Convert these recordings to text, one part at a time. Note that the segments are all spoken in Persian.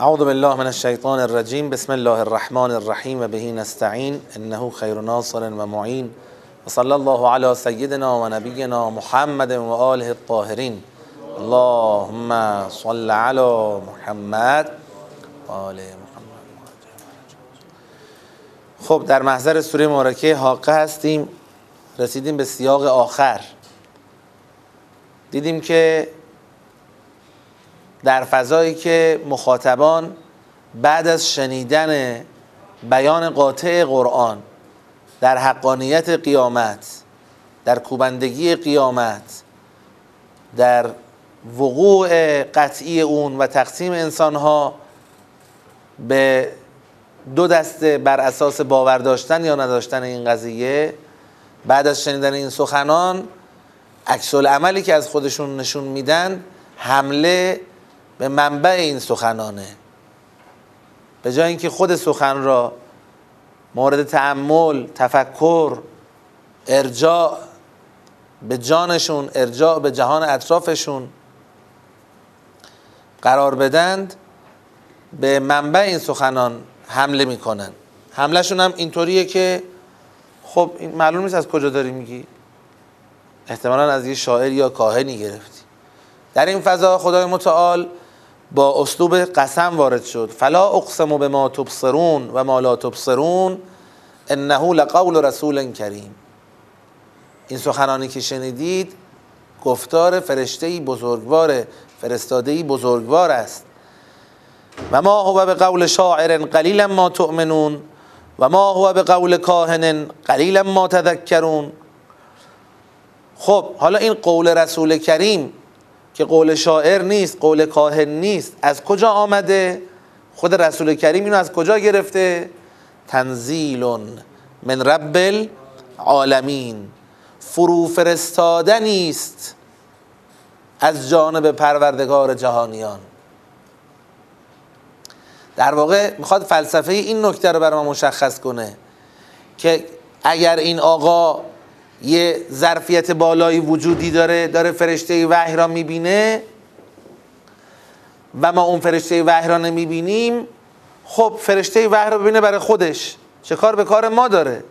اعوذ بالله من الشیطان الرجیم بسم الله الرحمن الرحیم و بهی نستعین انه خیر ناصر و معین و صلی الله علی سیدنا و نبینا محمد و آله الطاهرین اللهم صل علی محمد و محمد. خب در محضر سوره مبارکه حاقه هستیم. رسیدیم به سیاق آخر. دیدیم که در فضایی که مخاطبان بعد از شنیدن بیان قاطع قرآن در حقانیت قیامت در کوبندگی قیامت در وقوع قطعی اون و تقسیم انسانها به دو دسته بر اساس باور داشتن یا نداشتن این قضیه بعد از شنیدن این سخنان عکس عملی که از خودشون نشون میدن حمله به منبع این سخنانه. به جای اینکه خود سخن را مورد تعمل تفکر ارجاع به جانشون ارجاع به جهان اطرافشون قرار بدند به منبع این سخنان حمله می‌کنن. حملهشون هم اینطوریه که خب این معلوم نیست از کجا داری میگی؟ احتمالا از یه شاعر یا کاهنی گرفتی. در این فضا خدای متعال با اسلوب قسم وارد شد. فلا اقسم به ما تبصرون و ما لا تبصرون انه لقول رسول کریم. این سخنانی که شنیدید گفتار فرشته بزرگوار فرستاده بزرگوار است. و ما هو به قول شاعر قلیلا ما تؤمنون و ما هو به قول کاهن قلیلا ما تذکرون. خب حالا این قول رسول کریم که قول شاعر نیست قول کاهن نیست. از کجا آمده؟ خود رسول کریم اینو از کجا گرفته؟ تنزیل من رب العالمین. فرو فرستادنی است از جانب پروردگار جهانیان. در واقع می‌خواد فلسفه این نکته رو برای ما مشخص کنه که اگر این آقا یه ظرفیت بالایی وجودی داره داره فرشته وحی را می‌بینه. و ما اون فرشته وحی را نمی‌بینیم. خب فرشته وحی را ببینه برای خودش. چه کار به کار ما داره؟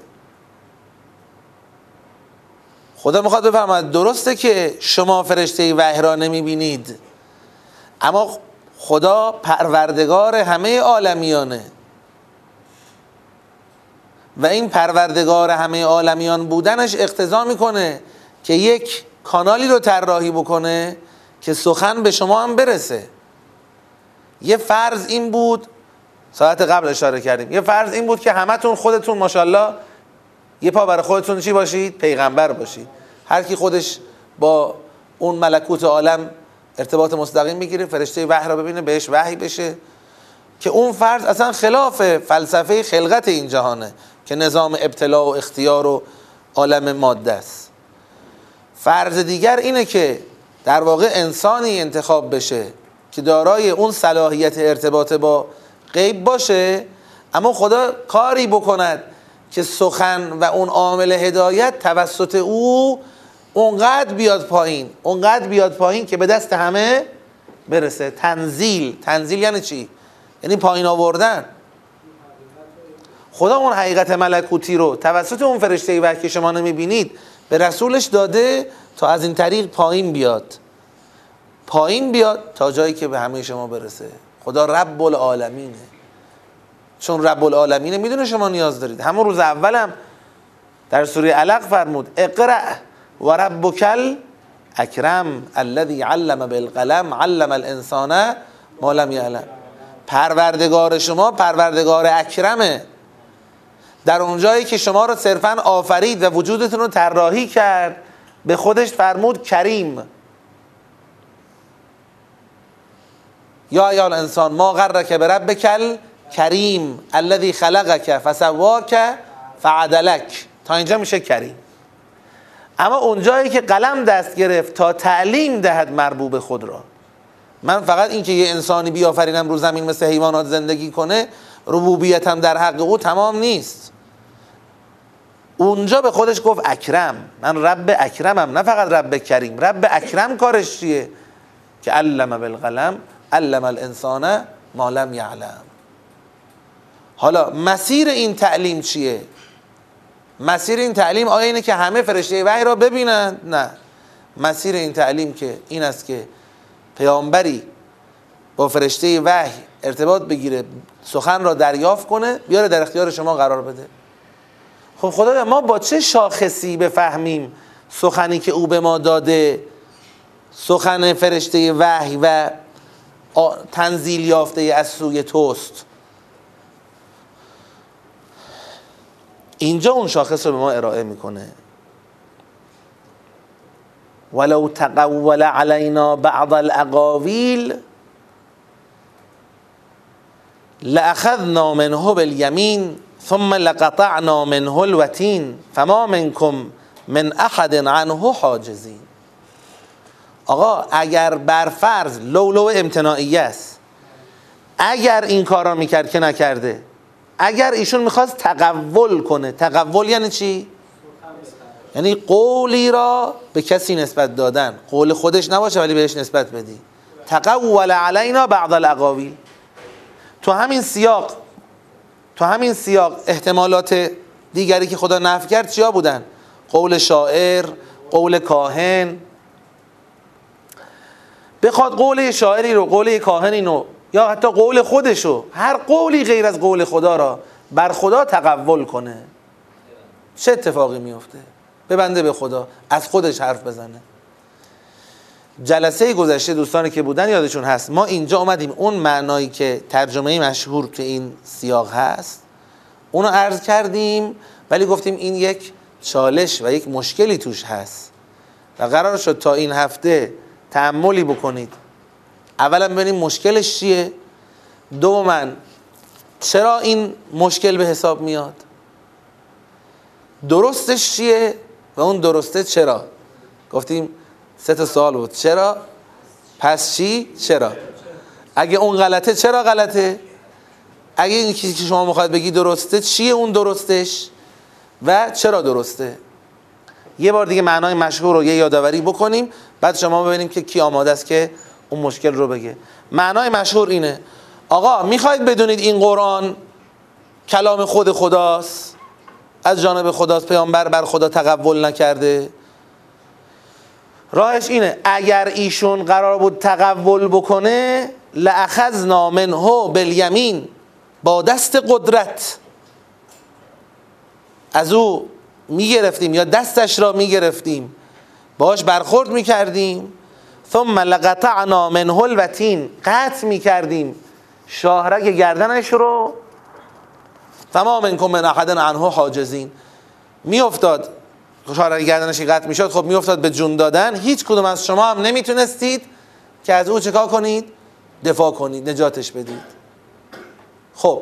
خدا می‌خواد بفرماید درسته که شما فرشته وحی را نمی‌بینید اما خدا پروردگار همه عالمیانه. و این پروردگار همه عالمیان بودنش اقتضا می‌کنه که یک کانالی رو طراحی بکنه که سخن به شما هم برسه. یه فرض این بود ساعت قبل اشاره کردیم. یه فرض این بود که همتون خودتون ماشاءالله یه پا برای خودتون چی باشید؟ پیغمبر باشید. هر کی خودش با اون ملکوت عالم ارتباط مستقیم بگیره فرشته وحی را ببینه بهش وحی بشه. که اون فرض اصلا خلاف فلسفه خلقت این جهانه. که نظام ابتلاع و اختیار و عالم ماده است. فرض دیگر اینه که در واقع انسانی انتخاب بشه که دارای اون صلاحیت ارتباط با غیب باشه اما خدا کاری بکند که سخن و اون عامل هدایت توسط او اونقدر بیاد پایین اونقدر بیاد پایین که به دست همه برسه. تنزیل تنزیل یعنی چی؟ یعنی پایین آوردن. خدا اون حقیقت ملکوتی رو توسط اون فرشته وحی که شما نمی‌بینید به رسولش داده تا از این طریق پایین بیاد. پایین بیاد تا جایی که به همه شما برسه. خدا رب العالمینه چون رب العالمینه می‌دونه شما نیاز دارید. همون روز اولم در سوره علق فرمود اقرأ و ربک اکرم الذي علم بالقلم علم الانسان ما لم یعلم. پروردگار شما پروردگار اکرمه. در اونجایی که شما رو صرفا آفرید و وجودتون رو طراحی کرد به خودش فرمود کریم. یا ایال انسان ما غرک به ربک کریم الذی خلقک فسواک فعدلک. تا اینجا میشه کریم. اما اونجایی که قلم دست گرفت تا تعلیم دهد مربوب خود را. من فقط اینکه یه انسانی بیافرینم رو زمین مثل حیوانات زندگی کنه ربوبیتم در حق او تمام نیست. اونجا به خودش گفت اکرم. من رب اکرمم نه فقط رب کریم. رب اکرم کارش چیه؟ که علم بالقلم علم الانسان ما لم یعلم. حالا مسیر این تعلیم چیه؟ مسیر این تعلیم آیا اینه که همه فرشته وحی را ببینند نه. مسیر این تعلیم که این است که پیامبری با فرشته وحی ارتباط بگیره سخن را دریافت کنه بیاره در اختیار شما قرار بده. خب خدا ما با چه شاخصی بفهمیم سخنی که او به ما داده؟ سخن فرشته وحی و تنزیل یافته از سوی توست. اینجا اون شاخص رو به ما ارائه می‌کنه. ولو تقول علینا بعض الاقاویل لاخذنا منه بالیمین ثم لقطعنا منه الوتین فما منكم من احد عنه حاجزین آقا اگر بر فرض لولو امتناعی است اگر این کار را می‌کرد که نکرده اگر ایشون می‌خواست تقول کنه تقول یعنی چی؟ یعنی قولی را به کسی نسبت دادن. قول خودش نباشه ولی بهش نسبت بدی. تقول علینا بعض الاقاویل تو همین سیاق تو همین سیاق احتمالات دیگری که خدا نفی کرد چیا بودن؟ قول شاعر قول کاهن. بخواد قول شاعری رو قول کاهنی رو یا حتی قول خودشو هر قولی غیر از قول خدا را بر خدا تقول کنه. چه اتفاقی میفته ببنده به خدا از خودش حرف بزنه. جلسه گذشته دوستانی که بودن یادشون هست. ما اینجا اومدیم. اون معنایی که ترجمه مشهور تو این سیاق هست اونو عرض کردیم ولی گفتیم این یک چالش و یک مشکلی توش هست و قرار شد تا این هفته تعملی بکنید. اولا ببینیم مشکلش چیه. دوما چرا این مشکل به حساب میاد؟ درستش چیه و اون درسته چرا؟ گفتیم سه تا سوال بود. چرا؟ پس چی؟ چرا؟ اگه اون غلطه چرا غلطه؟ اگه این چیزی که شما می‌خواید بگی درسته چیه اون درستش؟ و چرا درسته؟ یه بار دیگه معنای مشهور رو یه یادآوری بکنیم بعد شما ببینیم که کی آماده است که اون مشکل رو بگه. معنای مشهور اینه. آقا می‌خواید بدونید این قرآن کلام خود خداست؟ از جانب خداست پیامبر بر خدا تقول نکرده. راهش اینه اگر ایشون قرار بود تقول بکنه لأخذنا منه بالیمین با دست قدرت. از او می‌گرفتیم یا دستش را می‌گرفتیم. باش برخورد می‌کردیم. ثم لقطعنا منه الوتین قطع می‌کردیم. شاهرگ گردنش رو. تمام منکم من احد عنه حاجزین. میافتاد. شاهرگ گردنش قطع می‌شد خب میافتاد به جون دادن. هیچ کدوم از شما هم نمی‌تونستید که از او چکار کنید؟ دفاع کنید نجاتش بدید. خب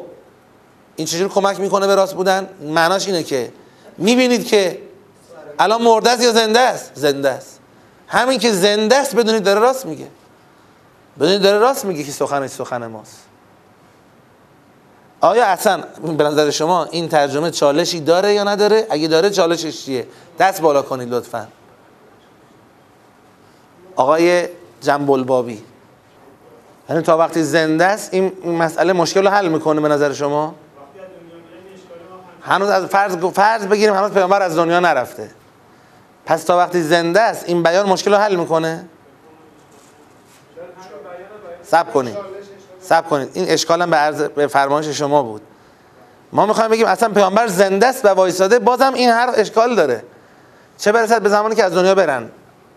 این چجور کمک می‌کنه به راست بودن؟ معناش اینه که می‌بینید که الان مرده است یا زنده است؟ زنده است. همین که زنده است بدونید داره راست میگه. بدونید داره راست میگه که سخنش سخن ماست. آیا اصلا به نظر شما این ترجمه چالشی داره یا نداره؟ اگه داره چالشش چیه؟ دست بالا کنید لطفا. آقای جنبول بابی یعنی تا وقتی زنده است این مسئله مشکل رو حل می‌کنه به نظر شما؟ هنوز از فرض فرض بگیریم هنوز پیامبر از دنیا نرفته. پس تا وقتی زنده است این بیان مشکل رو حل می‌کنه؟ سب کنید. سب کنید. این اشکال هم به, عرض به فرمایش شما بود. ما می‌خوایم بگیم اصلا پیامبر زنده است و وایساده. بازم این حرف اشکال داره. چه برسد به زمانی که از دنیا برن؟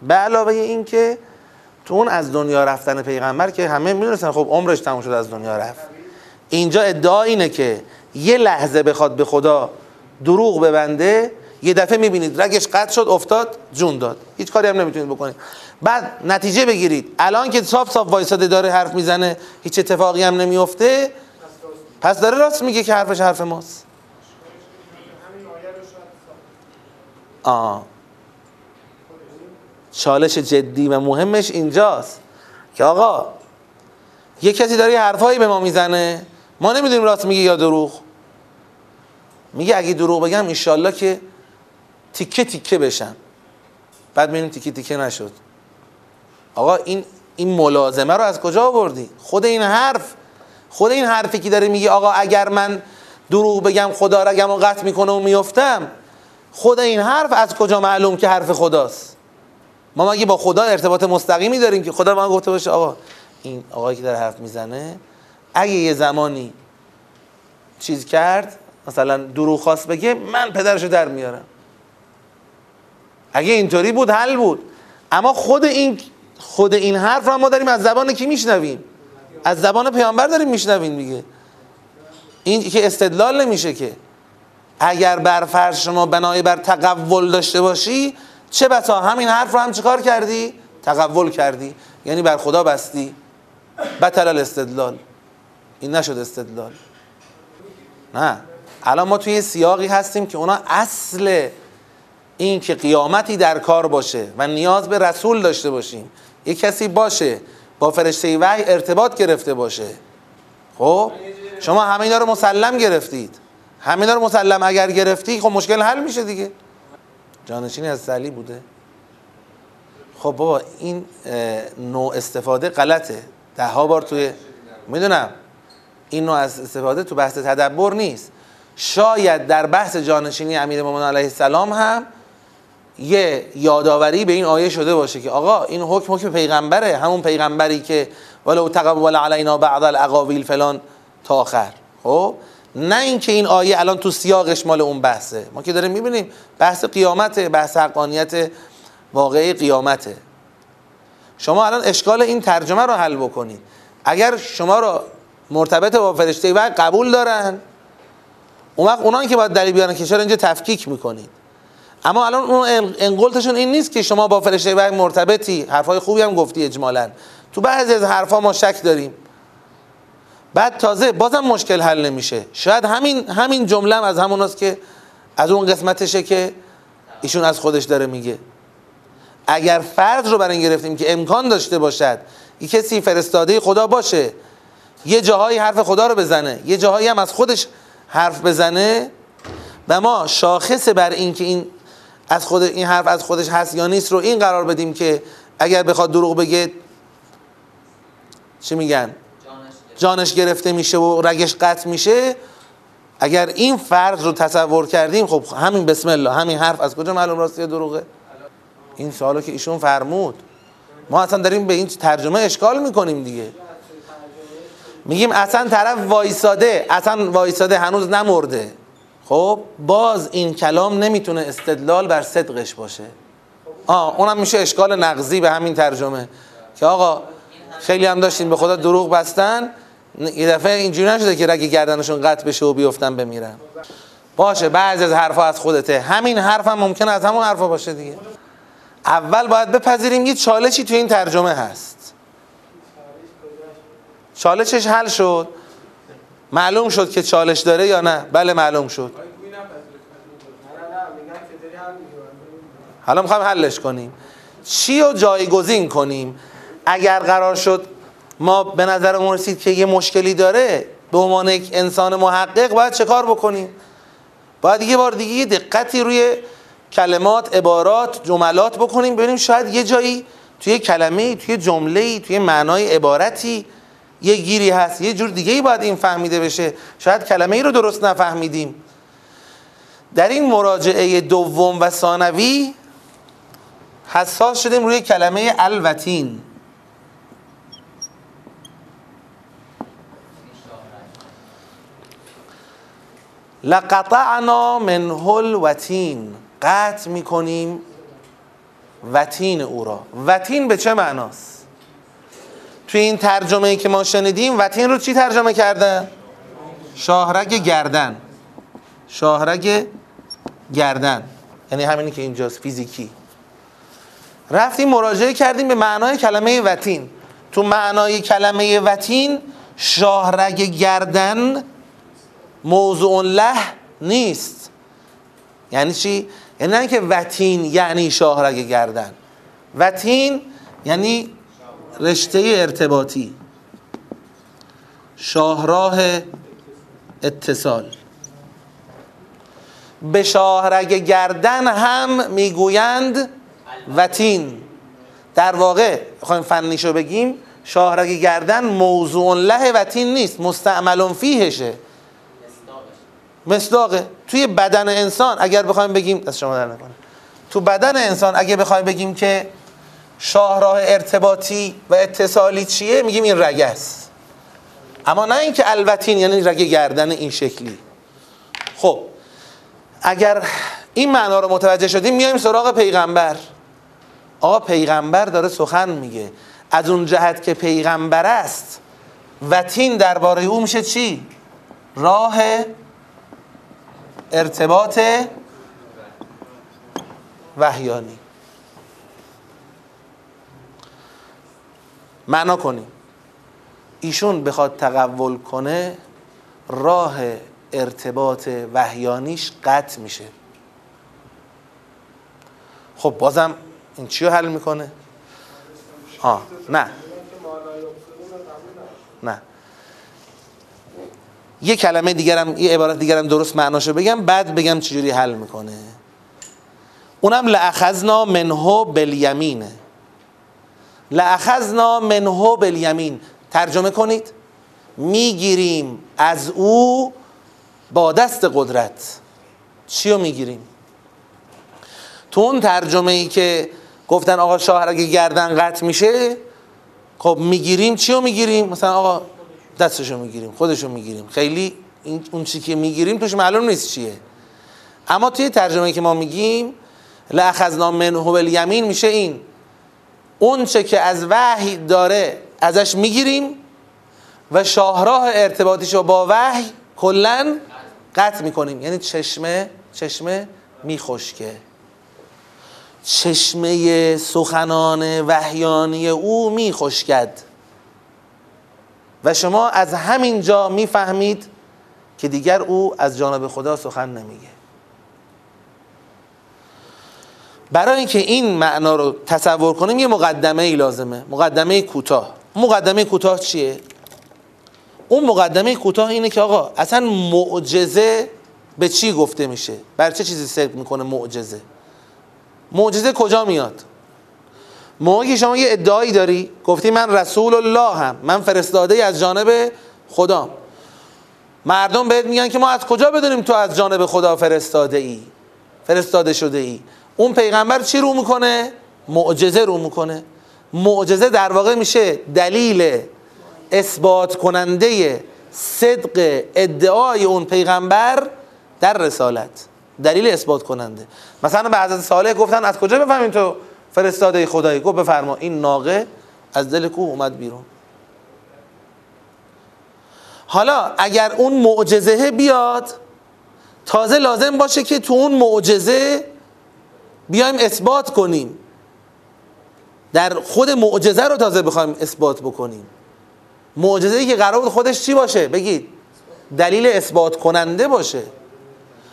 به علاوه این که تو اون از دنیا رفتن پیغمبر که همه می‌دونستن خب عمرش تموم شد از دنیا رفت. اینجا ادعا اینه که یه لحظه بخواد به خدا دروغ ببنده یه دفعه می‌بینید رگش قطع شد افتاد جون داد. هیچ کاری هم نمی‌تونید بکنید. بعد نتیجه بگیرید. الان که صاف صاف وایساده داره حرف می‌زنه هیچ اتفاقی هم نمیفته پس داره راست میگه که حرفش حرف ماست. آه. چالش جدی و مهمش اینجاست. که آقا یه کسی داره یه حرفایی به ما می‌زنه. ما نمی‌دونیم راست میگه یا دروغ. میگه اگه دروغ بگم انشالله که تیکه تیکه بشن. بعد می‌بینیم تیکه تیکه نشد. آقا این این ملازمه رو از کجا آوردی؟ خود این حرف خود این حرفی که داره میگه آقا اگر من دروغ بگم خدا رگم و قطع می‌کنه و میفتم خود این حرف از کجا معلوم که حرف خداست؟ ما مگه با خدا ارتباط مستقیمی داریم که خدا ما گفته باشه آقا این آقایی که داره حرف می‌زنه اگه یه زمانی چیز کرد مثلا دروغ خواست بگه من پدرشو در میارم. اگه اینطوری بود حل بود. اما خود این خود این حرف رو ما داریم از زبان کی میشنویم؟ از زبان پیامبر داریم میشنویم دیگه. این که استدلال نمیشه که. اگر بر فرض شما بنای بر تقول داشته باشی چه بسا؟ همین حرف رو هم چیکار کردی؟ تقول کردی. یعنی بر خدا بستی. بطل الاستدلال این نشد استدلال. نه. الان ما توی سیاقی هستیم که اونا اصل این که قیامتی در کار باشه و نیاز به رسول داشته باشیم. یه کسی باشه با فرشته وحی ارتباط گرفته باشه. خب؟ شما همه اینا رو مسلم گرفتید. همه اینا رو مسلم اگر گرفتی خب مشکل حل میشه دیگه. جانشینی از سلی بوده. خب بابا این نوع استفاده غلطه. ده ها بار توی می‌دونم. این نوع از استفاده تو بحث تدبر نیست. شاید در بحث جانشینی امیر مومن علیه السلام هم یه یادآوری به این آیه شده باشه که آقا این حکم حکم پیغمبره همون پیغمبری که ولو تقبل علینا بعض الاقاویل فلان تا آخر. خب؟ نه اینکه این آیه الان تو سیاقش مال اون بحثه. ما که داریم می‌بینیم بحث قیامته بحث حقانیت واقعی قیامته. شما الان اشکال این ترجمه رو حل بکنید. اگر شما رو مرتبط با فرشته و قبول دارن اون وقت اونان که باید دلیل بیارن که چرا اینجا تفکیک می‌کنید. اما الان اون انقلتشون این نیست که شما با فرشته وحی مرتبطی حرفای خوبی هم گفتی اجمالا. تو بعضی از حرفا ما شک داریم. بعد تازه بازم مشکل حل نمیشه. شاید همین همین جمله از هموناست که از اون قسمتشه که ایشون از خودش داره میگه. اگر فرض رو برای این گرفتیم که امکان داشته باشد یه کسی فرستاده خدا باشه یه جاهایی حرف خدا رو بزنه یه جاهایی هم از خودش حرف بزنه و ما شاخص بر این که این از خود این حرف از خودش هست یا نیست رو این قرار بدیم که اگر بخواد دروغ بگه چی میگن؟ جانش گرفته میشه و رگش قطع میشه. اگر این فرض رو تصور کردیم خب همین بسم الله همین حرف از کجا معلوم راستی دروغه؟ این سوالو که ایشون فرمود. ما اصلا داریم به این ترجمه اشکال می‌کنیم دیگه. میگیم اصلا طرف وایساده اصلا وایساده هنوز نمرده. خب باز این کلام نمی‌تونه استدلال بر صدقش باشه. آه اونم میشه اشکال نقضی به همین ترجمه. که آقا خیلی هم داشتین به خدا دروغ بستن یه دفعه اینجوری نشده که رگ گردنشون قطع بشه و بیفتن بمیرن. باشه بعضی از حرفا از خودته. همین حرف هم ممکنه از همون حرفا باشه دیگه. اول باید بپذیریم یه چالشی تو این ترجمه هست. چالشش حل شد. معلوم شد که چالش داره یا نه؟ بله معلوم شد. حالا می‌خوایم حلش کنیم. چی رو جایگزین کنیم؟ اگر قرار شد ما به نظر رسید که یه مشکلی داره به عنوان یک انسان محقق باید چه کار بکنیم؟ باید یه بار دیگه دقتی روی کلمات عبارات جملات بکنیم ببینیم شاید یه جایی توی کلمه توی جمله توی معنای عبارتی یه گیری هست یه جور دیگه ای باید این فهمیده بشه. شاید کلمه ای رو درست نفهمیدیم. در این مراجعه دوم و ثانوی حساس شدیم روی کلمه الوتین. لقطعنا من هل وتین قطع می‌کنیم وتین او را. وتین به چه معناست؟ توی این ترجمه ای که ما شنیدیم وتین رو چی ترجمه کردن؟ شاهرگ گردن. شاهرگ گردن. یعنی همینی که اینجاست فیزیکی. رفتیم مراجعه کردیم به معنای کلمه وتین تو معنای کلمه وتین شاهرگ گردن موضوع له نیست. یعنی چی؟ یعنی نه که وتین یعنی شاهرگ گردن. وتین یعنی رشته ارتباطی. شاهراه اتصال. به شاهرگ گردن هم می‌گویند وتین در واقع خواهیم فنیشو بگیم شاهرگ گردن موضوع له و تین نیست مستعمل فیهشه. مصداقه. توی بدن انسان اگر بخوایم بگیم از شما در نکنه. تو بدن انسان اگه بخوایم بگیم که شاهراه ارتباطی و اتصالی چیه؟ میگیم این رگه است. اما نه اینکه الوتین یعنی رگه گردن این شکلی. خب اگر این معنا رو متوجه شدیم میایم سراغ پیغمبر. آقا پیغمبر داره سخن میگه. از اون جهت که پیغمبر است وتین درباره او میشه چی؟ راه ارتباط وحیانی. معنا کنیم. ایشون بخواد تقول کنه راه ارتباط وحیانیش قطع میشه. خب بازم این چی حل می‌کنه؟ آه نه. نه. یه کلمه دیگرم یه عبارت دیگرم درست معناشو بگم بعد بگم چجوری حل می‌کنه. اونم لعخذنا منهو بالیمینه لعخذنا منهو بالیمین ترجمه کنید. می‌گیریم از او با دست قدرت. چی رو می‌گیریم؟ تو اون ترجمه ای که گفتن آقا شاهر اگه گردن قطع میشه خب می‌گیریم چی رو می‌گیریم؟ مثلا آقا دستشو می‌گیریم خودشو می‌گیریم. خیلی این اون چی که می‌گیریم توش معلوم نیست چیه. اما توی ترجمه که ما میگیم لأخذنا منه الیمین میشه این. اون چه که از وحی داره ازش می‌گیریم و شاهراه ارتباطیشو با وحی کلا قطع می‌کنیم. یعنی چشمه چشمه میخشکه. چشمه سخنان وحیانی او میخشکد. و شما از همین جا می‌فهمید که دیگر او از جانب خدا سخن نمیگه. برای اینکه این معنا رو تصور کنیم یه مقدمه ای لازمه. مقدمه کوتاه. مقدمه کوتاه چیه؟ اون مقدمه کوتاه اینه که آقا اصلا معجزه به چی گفته میشه؟ بر چه چیزی صدق می‌کنه معجزه؟ معجزه کجا میاد؟ موقعی که شما یه ادعایی داری گفتی من رسول الله هم من فرستاده از جانب خدا. مردم بهت میگن که ما از کجا بدونیم تو از جانب خدا فرستاده ای فرستاده شده ای اون پیغمبر چی رو می‌کنه؟ معجزه رو می‌کنه. معجزه در واقع میشه دلیل اثبات کننده صدق ادعای اون پیغمبر در رسالت. دلیل اثبات کننده. مثلا به حضرت صالح گفتن از کجا بفهمیم تو فرستاده خدایی گفت بفرما. این ناقه از دل کوه اومد بیرون. حالا اگر اون معجزه بیاد تازه لازم باشه که تو اون معجزه بیایم اثبات کنیم. در خود معجزه رو تازه بخوایم اثبات بکنیم. معجزه ای که قرار بود خودش چی باشه؟ بگید. دلیل اثبات کننده باشه.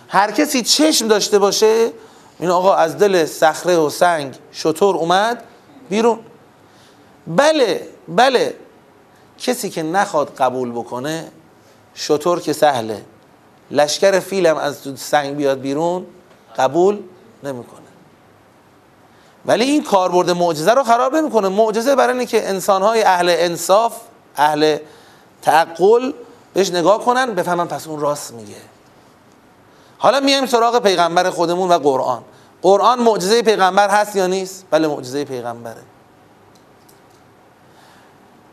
هر کسی چشم داشته باشه این آقا از دل صخره و سنگ شطور اومد بیرون. بله بله. کسی که نخواد قبول بکنه شطور که سهله. لشکر فیلم از سنگ بیاد بیرون قبول نمی‌کنه. ولی این کاربرد معجزه رو خراب نمی‌کنه. معجزه برای اینه که انسانهای اهل انصاف اهل تعقل بهش نگاه کنن بفهمن پس اون راست میگه. حالا میایم سراغ پیغمبر خودمون و قرآن. قرآن معجزه پیغمبر هست یا نیست؟ بله معجزه پیغمبره.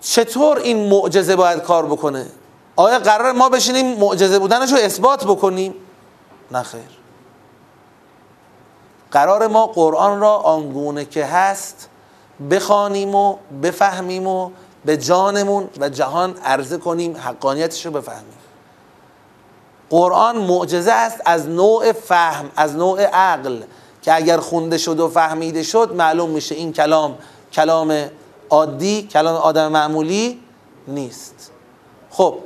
چطور این معجزه باید کار بکنه؟ آیا قرار ما بشینیم معجزه بودنش رو اثبات بکنیم؟ نه خیر. قرار ما قرآن را آنگونه که هست بخوانیم و بفهمیم و به جانمون و جهان عرضه کنیم حقانیتش رو بفهمیم. قرآن معجزه است از نوع فهم از نوع عقل که اگر خونده شد و فهمیده شد معلوم میشه این کلام کلام عادی کلام آدم معمولی نیست. خب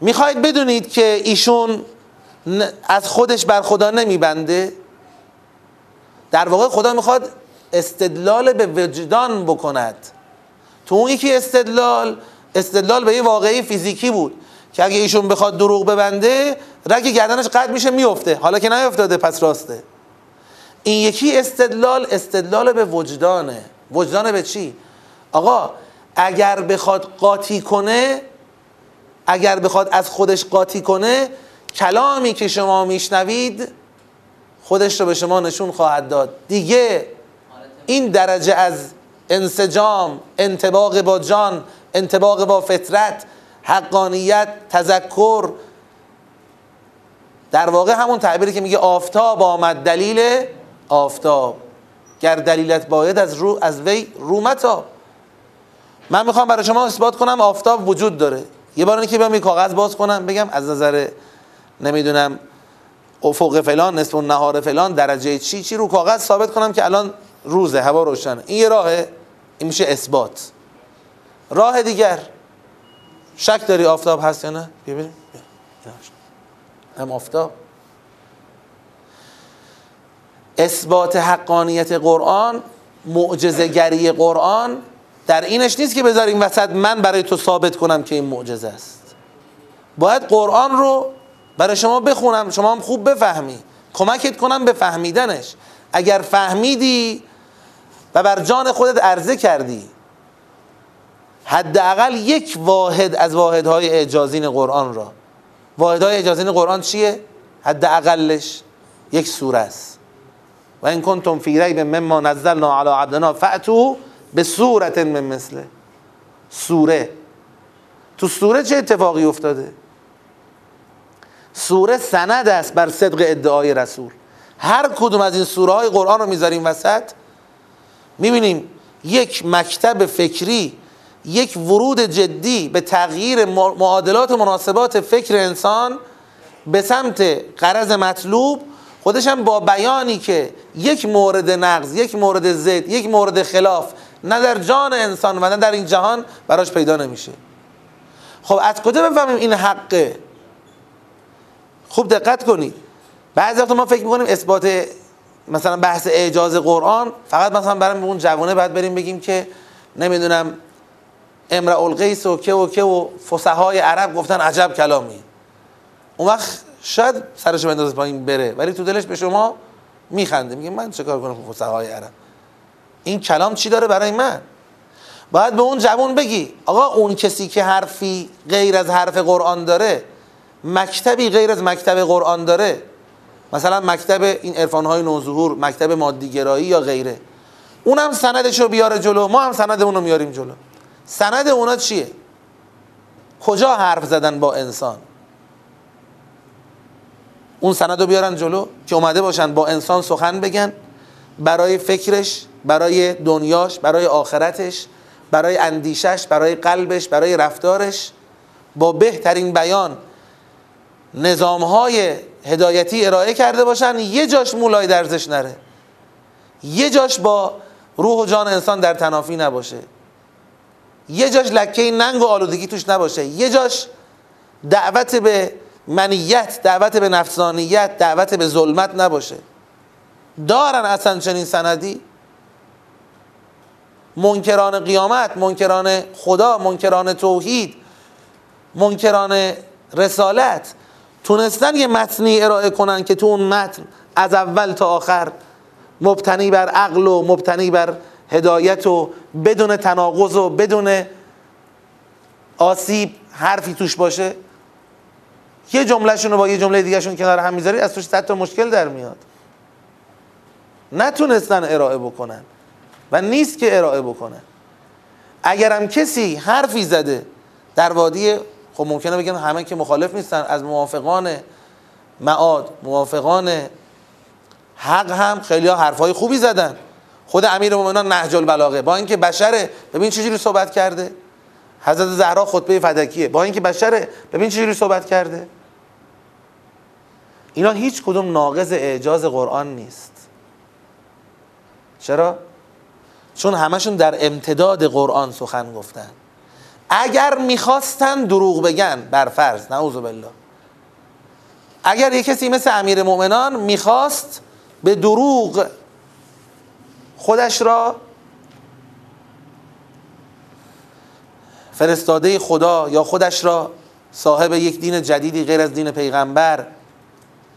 می‌خواید بدونید که ایشون از خودش بر خدا نمیبنده؟ در واقع خدا می‌خواد استدلال به وجدان بکند. تو اون یکی استدلال استدلال به یه واقعی فیزیکی بود که اگه ایشون بخواد دروغ ببنده رگ گردنش قد میشه میفته حالا که نیفتاده پس راسته. این یکی استدلال استدلال به وجدانه. وجدان به چی؟ آقا اگر بخواد قاطی کنه اگر بخواد از خودش قاطی کنه کلامی که شما میشنوید خودش رو به شما نشون خواهد داد. دیگه این درجه از انسجام انتباق با جان انتباق با فطرت حقانیت تذکر در واقع همون تعبیری که میگه آفتاب آمد دلیل آفتاب. گر دلیلت باید از رو از وی رومتا من می‌خوام برای شما اثبات کنم آفتاب وجود داره. یه بار که بیام یه کاغذ باز کنم بگم از نظر نمی‌دونم افق فلان نصف نهار فلان درجه چی چی رو کاغذ ثابت کنم که الان روزه هوا روشنه. این یه راهه. این میشه اثبات. راه دیگر. شک داری آفتاب هست یا نه؟ ببینیم هم آفتاب. اثبات حقانیت قرآن معجزه‌گری قرآن در اینش نیست که بذاریم وسط من برای تو ثابت کنم که این معجزه است. باید قرآن رو برای شما بخونم شما هم خوب بفهمی. کمکت کنم به فهمیدنش. اگر فهمیدی و بر جان خودت عرضه کردی حداقل یک واحد از واحدهای اعجازین قرآن را. واحدهای اعجازین قرآن چیه؟ حداقلش یک سوره است. و این کنتم فی ریب مما نزلنا علی عبدنا فأتو به صورت من مثله. سوره. تو سوره چه اتفاقی افتاده؟ سوره سند است بر صدق ادعای رسول. هر کدوم از این سوره های قرآن رو می‌ذاریم وسط می‌بینیم یک مکتب فکری یک ورود جدی به تغییر معادلات و مناسبات فکر انسان به سمت قرض مطلوب. خودش هم با بیانی که یک مورد نقض یک مورد زد یک مورد خلاف نه در جان انسان و نه در این جهان براش پیدا نمیشه. خب از کجا بفهمیم این حقه؟ خوب دقت کنید بعضی وقتا ما فکر می‌کنیم اثبات مثلا بحث اعجاز قرآن فقط مثلا برای اون جوانه باید بریم بگیم که نمی‌دونم امرأ القیس و که و که و فسهای عرب گفتن عجب کلامی. اون وقت شاید سرش بندازه پایین بره ولی تو دلش به شما میخنده. میگه من چه کار کنم فسهای عرب؟ این کلام چی داره برای من؟ باید به اون جوان بگی آقا اون کسی که حرفی غیر از حرف قرآن داره مکتبی غیر از مکتب قرآن داره. مثلا مکتب این عرفانهای نوظهور مکتب مادیگرایی یا غیره. اونم سندش رو بیاره جلو ما هم سند اون رو میاریم جلو. سند اونا چیه؟ کجا حرف زدن با انسان؟ اون سند رو بیارن جلو که اومده باشن با انسان سخن بگن برای فکرش برای دنیاش برای آخرتش برای اندیشش برای قلبش برای رفتارش. با بهترین بیان نظام های هدایتی ارائه کرده باشن یه جاش مولای درزش نره. یه جاش با روح و جان انسان در تنافی نباشه. یه جاش لکه ننگ و آلودگی توش نباشه. یه جاش دعوت به منیت دعوت به نفسانیت دعوت به ظلمت نباشه. دارن اصلا چنین سندی؟ منکران قیامت منکران خدا منکران توحید منکران رسالت تونستن یه متنی ارائه کنن که تو اون متن از اول تا آخر مبتنی بر عقل و مبتنی بر هدایت و بدون تناقض و بدون آسیب حرفی توش باشه یه جملهشون رو با یه جمله دیگهشون کنار هم می‌ذاری از توش تا مشکل در میاد. نتونستن ارائه بکنن و نیست که ارائه بکنن. اگرم کسی حرفی زده در وادی خب ممکنه بگن همه که مخالف نیستن از موافقان معاد موافقان حق هم خیلی ها حرفای خوبی زدن. خود امیر مومنان نهج البلاغه با اینکه بشره ببین چجوری صحبت کرده. حضرت زهرا خطبه فدکیه با اینکه بشره ببین چجوری صحبت کرده. اینا هیچ کدوم ناقض اعجاز قرآن نیست. چرا؟ چون همشون در امتداد قرآن سخن گفتن. اگر می‌خواستن دروغ بگن بر فرض نعوذ بالله. اگر یه کسی مثل امیر مؤمنان می‌خواست به دروغ خودش را فرستاده خدا یا خودش را صاحب یک دین جدیدی غیر از دین پیغمبر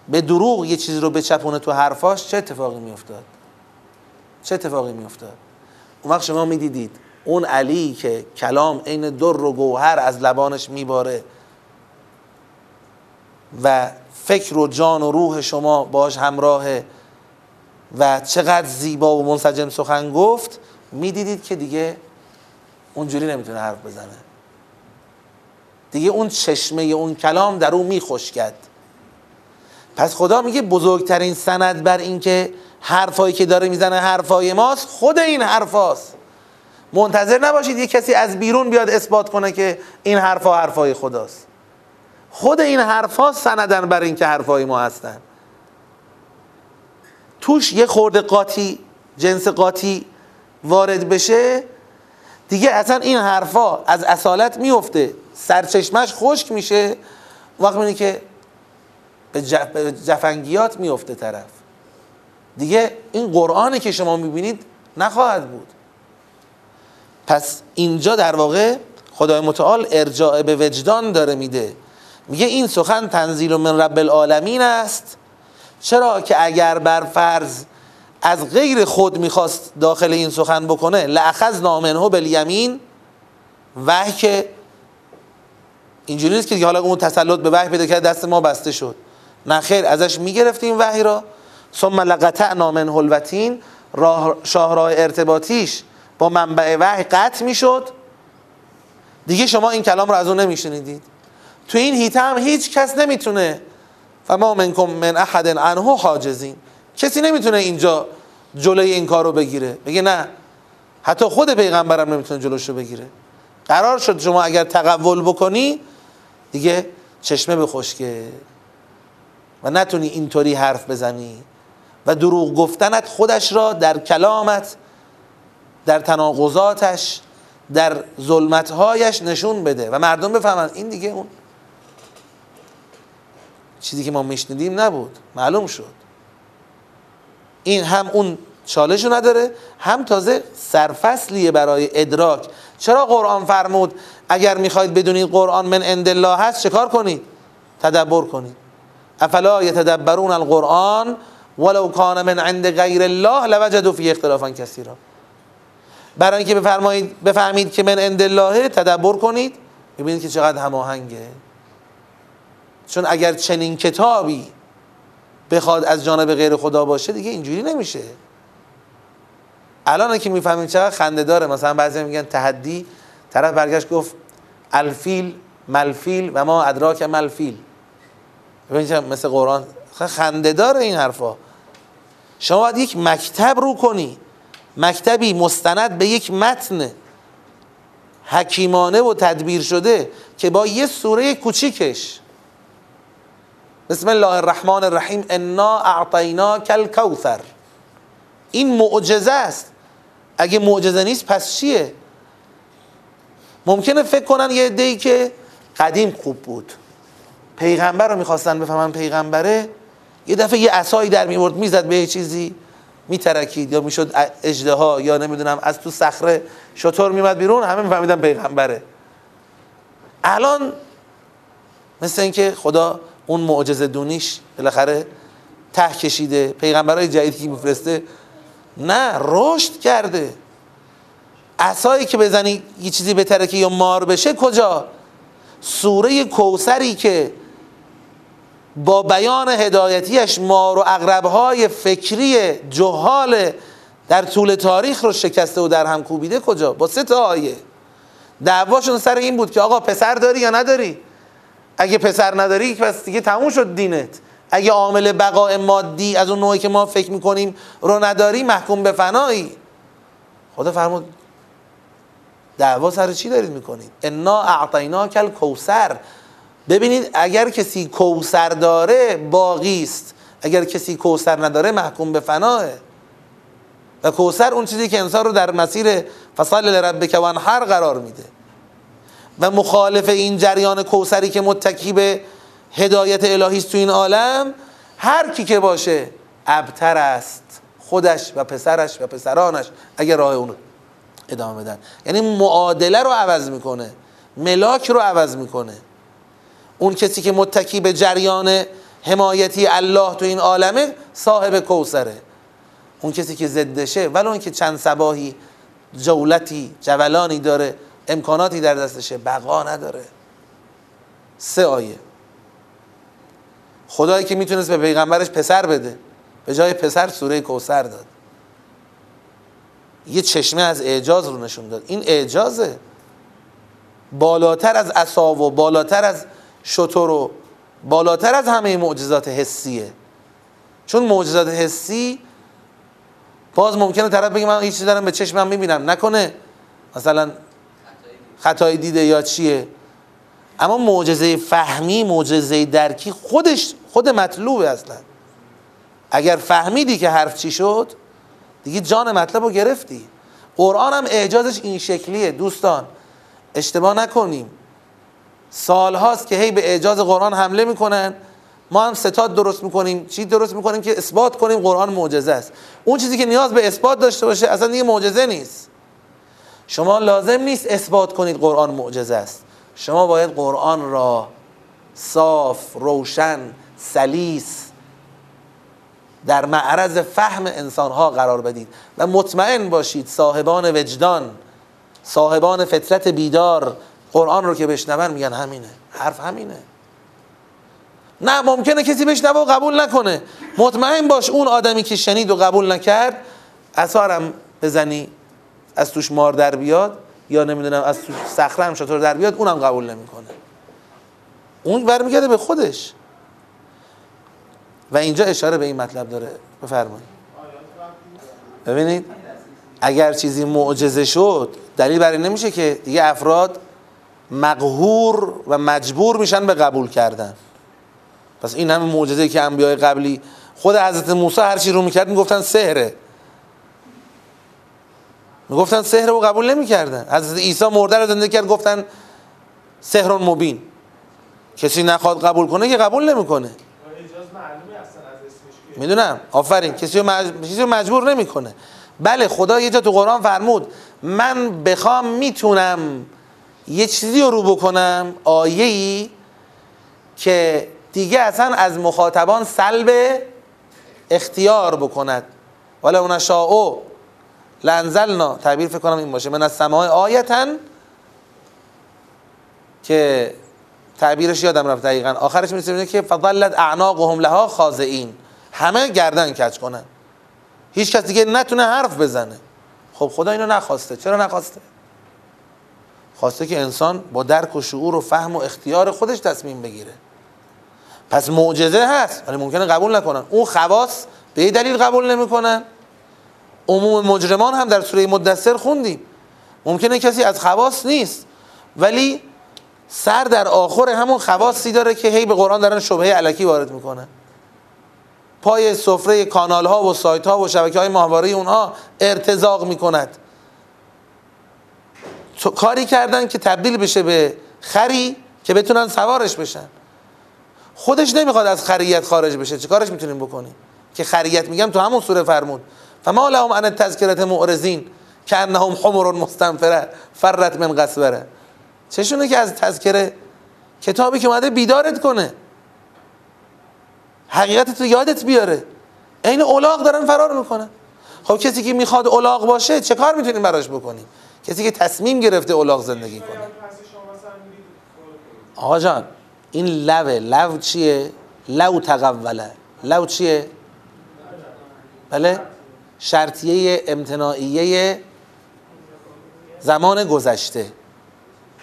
به دروغ یه چیزی رو بچپونه تو حرفاش چه اتفاقی میافتاد؟ چه اتفاقی میافتاد؟ اون وقت شما می‌دیدید اون علی که کلام عین در و گوهر از لبانش میباره و فکر و جان و روح شما باش همراهه و چقدر زیبا و منسجم سخن گفت می‌دیدید که دیگه اونجوری نمی‌تونه حرف بزنه. دیگه اون چشمه اون کلام در اون میخشکد. پس خدا میگه بزرگترین سند بر اینکه حرفایی که داره می‌زنه حرفای ماست خود این حرفاست. منتظر نباشید یه کسی از بیرون بیاد اثبات کنه که این حرفا حرفای خداست. خود این حرفا سندن بر اینکه حرفای ما هستن. توش یه خورده قاطی جنس قاطی وارد بشه. دیگه اصلا این حرفا از اصالت میفته. سرچشمش خشک میشه. وقت می‌بینی که به جفنگیات میفته طرف. دیگه این قرآنی که شما می‌بینید نخواهد بود. پس اینجا در واقع خدای متعال ارجاع به وجدان داره میده. میگه این سخن تنزیل من رب العالمین است. چرا که اگر بر فرض از غیر خود می‌خواست داخل این سخن بکنه لعخذ نامنه بالیمین وحی که اینجوری نیست که حالا اون تسلط به وحی پیدا کرد دست ما بسته شد. نه خیر ازش می‌گرفتیم وحی را. ثم لقطعنا منه الوتین راه شاهراه ارتباطیش با منبع وحی قطع می‌شد. دیگه شما این کلام رو از اون نمیشنیدید. تو این هیته هم هیچ کس نمی‌تونه فما منکم من احد عنه حاجزین. کسی نمی‌تونه اینجا جلوی این کار رو بگیره. بگه نه حتی خود پیغمبرم نمی‌تونه جلوش رو بگیره. قرار شد شما اگر تقول بکنی دیگه چشمه به خشکه و نتونی اینطوری حرف بزنی. و دروغ گفتنت خودش را در کلامت در تناقضاتش در ظلمتهایش نشون بده و مردم بفهمن. این دیگه اون چیزی که ما میشنیدیم نبود. معلوم شد. این هم اون چالش رو نداره هم تازه سرفصلیه برای ادراک. چرا قرآن فرمود اگر می‌خواید بدونید قرآن من عند الله هست چه کار کنید؟ تدبر کنید. افلا یتدبرون القرآن ولو کان من عند غیر الله لوجدوا فی اختلافا کثیرا. برای اینکه بفرمایید بفهمید که من عند الله تدبر کنید ببینید که چقدر هماهنگه. چون اگر چنین کتابی بخواد از جانب غیر خدا باشه دیگه اینجوری نمیشه. الان که می‌فهمیم چقدر خنده داره مثلا بعضی میگن تحدی طرف برگشت گفت الفیل ملفیل و ما ادراک ملفیل. ببینید مثل قرآن. خنده داره این حرفا. شما باید یک مکتب رو کنی. مکتبی مستند به یک متن حکیمانه و تدبیر شده که با یه سوره کوچیکش. بسم الله الرحمن الرحیم انا اعطینا کل کوثر این معجزه است. اگه معجزه نیست پس چیه؟ ممکنه فکر کنن یه دی که قدیم خوب بود. پیغمبر رو می‌خواستن بفهمن پیغمبره. یه دفعه یه عصایی در میورد می‌زد به یه چیزی. میترکید یا می‌شد اجده یا نمی‌دونم از تو صخره شطور میمد بیرون همه میفهمیدن پیغمبره. الان مثل اینکه خدا اون معجزه دونیش بالاخره ته کشیده پیغمبرای جدیدی که میفرسته نه رشد کرده. عصایی که بزنی یه چیزی بترکه یا مار بشه کجا؟ سوره کوسری که با بیان هدایتیش مار و اقربهای فکری جهال در طول تاریخ رو شکسته و در هم کوبیده کجا؟ با سه تا آیه. دعواشون سر این بود که آقا پسر داری یا نداری؟ اگه پسر نداری پس دیگه تموم شد دینت. اگه عامل بقای مادی از اون نوعی که ما فکر می‌کنیم رو نداری محکوم به فنایی. خدا فرمود دعوا سر چی دارید می‌کنید؟ انا اعطینا کل کوسر ببینید اگر کسی کوسر داره باقی است. اگر کسی کوسر نداره محکوم به فناه. و کوسر اون چیزی که انسان رو در مسیر فصل لربک هر قرار میده. و مخالف این جریان کوسری که متکی به هدایت الهی تو این عالم هر کی که باشه ابتر است. خودش و پسرش و پسرانش اگر راه اون ادامه بدن. یعنی معادله رو عوض می‌کنه. ملاک رو عوض می‌کنه. اون کسی که متکی به جریان حمایتی الله تو این عالمه صاحب کوسره اون کسی که زدشه ولی اون که چند سباهی جولتی جولانی داره امکاناتی در دستشه بقا نداره. سه آیه. خدایی که می‌تونست به پیغمبرش پسر بده به جای پسر سوره کوسر داد. یه چشمه از اعجاز رو نشون داد. این اعجازه بالاتر از عصا و بالاتر از شطور و بالاتر از همه معجزات حسیه. چون معجزات حسی باز ممکنه طرف بگه من هیچ چیزی دارم به چشمم می‌بینم. نکنه. مثلا خطای دیده یا چیه. اما معجزه فهمی معجزه درکی خودش خود مطلوبه اصلا. اگر فهمیدی که حرف چی شد دیگه جان مطلب رو گرفتی. قرآن هم اعجازش این شکلیه. دوستان اشتباه نکنیم. سال هاست که هی به اعجاز قرآن حمله می‌کنن. ما هم ستاد درست می‌کنیم چی درست می‌کنیم که اثبات کنیم قرآن معجزه است. اون چیزی که نیاز به اثبات داشته باشه اصلا دیگه معجزه نیست. شما لازم نیست اثبات کنید قرآن معجزه است. شما باید قرآن را صاف روشن سلیس در معرض فهم انسانها قرار بدید و مطمئن باشید صاحبان وجدان صاحبان فطرت بیدار قرآن رو که بشنون میگن همینه. حرف همینه. نه ممکنه کسی بشنوه و قبول نکنه. مطمئن باش اون آدمی که شنید و قبول نکرد اثارم بزنی از توش مار در بیاد یا نمی‌دونم از توش صخره هم شطور در بیاد اونم قبول نمی‌کنه. اون برمیگرده به خودش. و اینجا اشاره به این مطلب داره. بفرمایید. ببینید اگر چیزی معجزه شد دلیل برای نمیشه که دیگه افراد مقهور و مجبور میشن به قبول کردن. پس این همه معجزه که انبیای قبلی خود حضرت موسی هر چی رو می‌کرد می‌گفتن سحره. می‌گفتن سحر رو قبول نمی‌کردن. حضرت عیسی مرده رو زنده کرد گفتن سحر مبین. کسی نخواد قبول کنه که قبول نمی‌کنه. می‌دونم. آفرین. کسی رو مجبور نمی‌کنه. بله خدا یه جا تو قرآن فرمود من بخوام می‌تونم یه چیزی رو بکنم آیه که دیگه اصلا از مخاطبان سلب اختیار بکند. ولی اون شاء لنزلنا تعبیر فکر کنم این باشه. من از سماع آیتا که تعبیرش یادم رفت دقیقا. آخرش می‌رسه که فضلت اعناقهم لها خاضعین همه گردن کج کنن. هیچ کس دیگه نتونه حرف بزنه. خب خدا اینو نخواسته. چرا نخواسته؟ خواسته که انسان با درک و شعور و فهم و اختیار خودش تصمیم بگیره. پس معجزه هست ولی ممکنه قبول نکنن. اون خواص به دلیل قبول نمی‌کنن. عموم مجرمان هم در سوره مدثر خوندیم. ممکنه کسی از خواص نیست ولی سر در آخر همون خواصی داره که هی به قرآن دارن شبهه علکی وارد می‌کنن. پای سفره کانال ها و سایت ها و شبکه های ماهواره اونها ارتزاق می‌کند. کاری کردن که تبدیل بشه به خری که بتونن سوارش بشن. خودش نمی‌خواد از خریت خارج بشه. چه کارش می‌تونیم بکنیم؟ که خریت میگم تو همون سوره فرمود. فما لهم ان تذکرت معرضین که انهم حمر مستنفره فرت من قصبره. چشونه که از تذکره کتابی که اومده بیدارت کنه. حقیقت تو یادت بیاره. عین اولاغ دارن فرار می‌کنن. خب کسی که می‌خواد اولاغ باشه چه کار می‌تونیم براش بکنیم؟ کسی که تصمیم گرفته اولاغ زندگی کنه. آقا جان این لوه لو چیه؟ لو تقوله. لو چیه؟ بله؟ شرطیه امتناعیه زمان گذشته.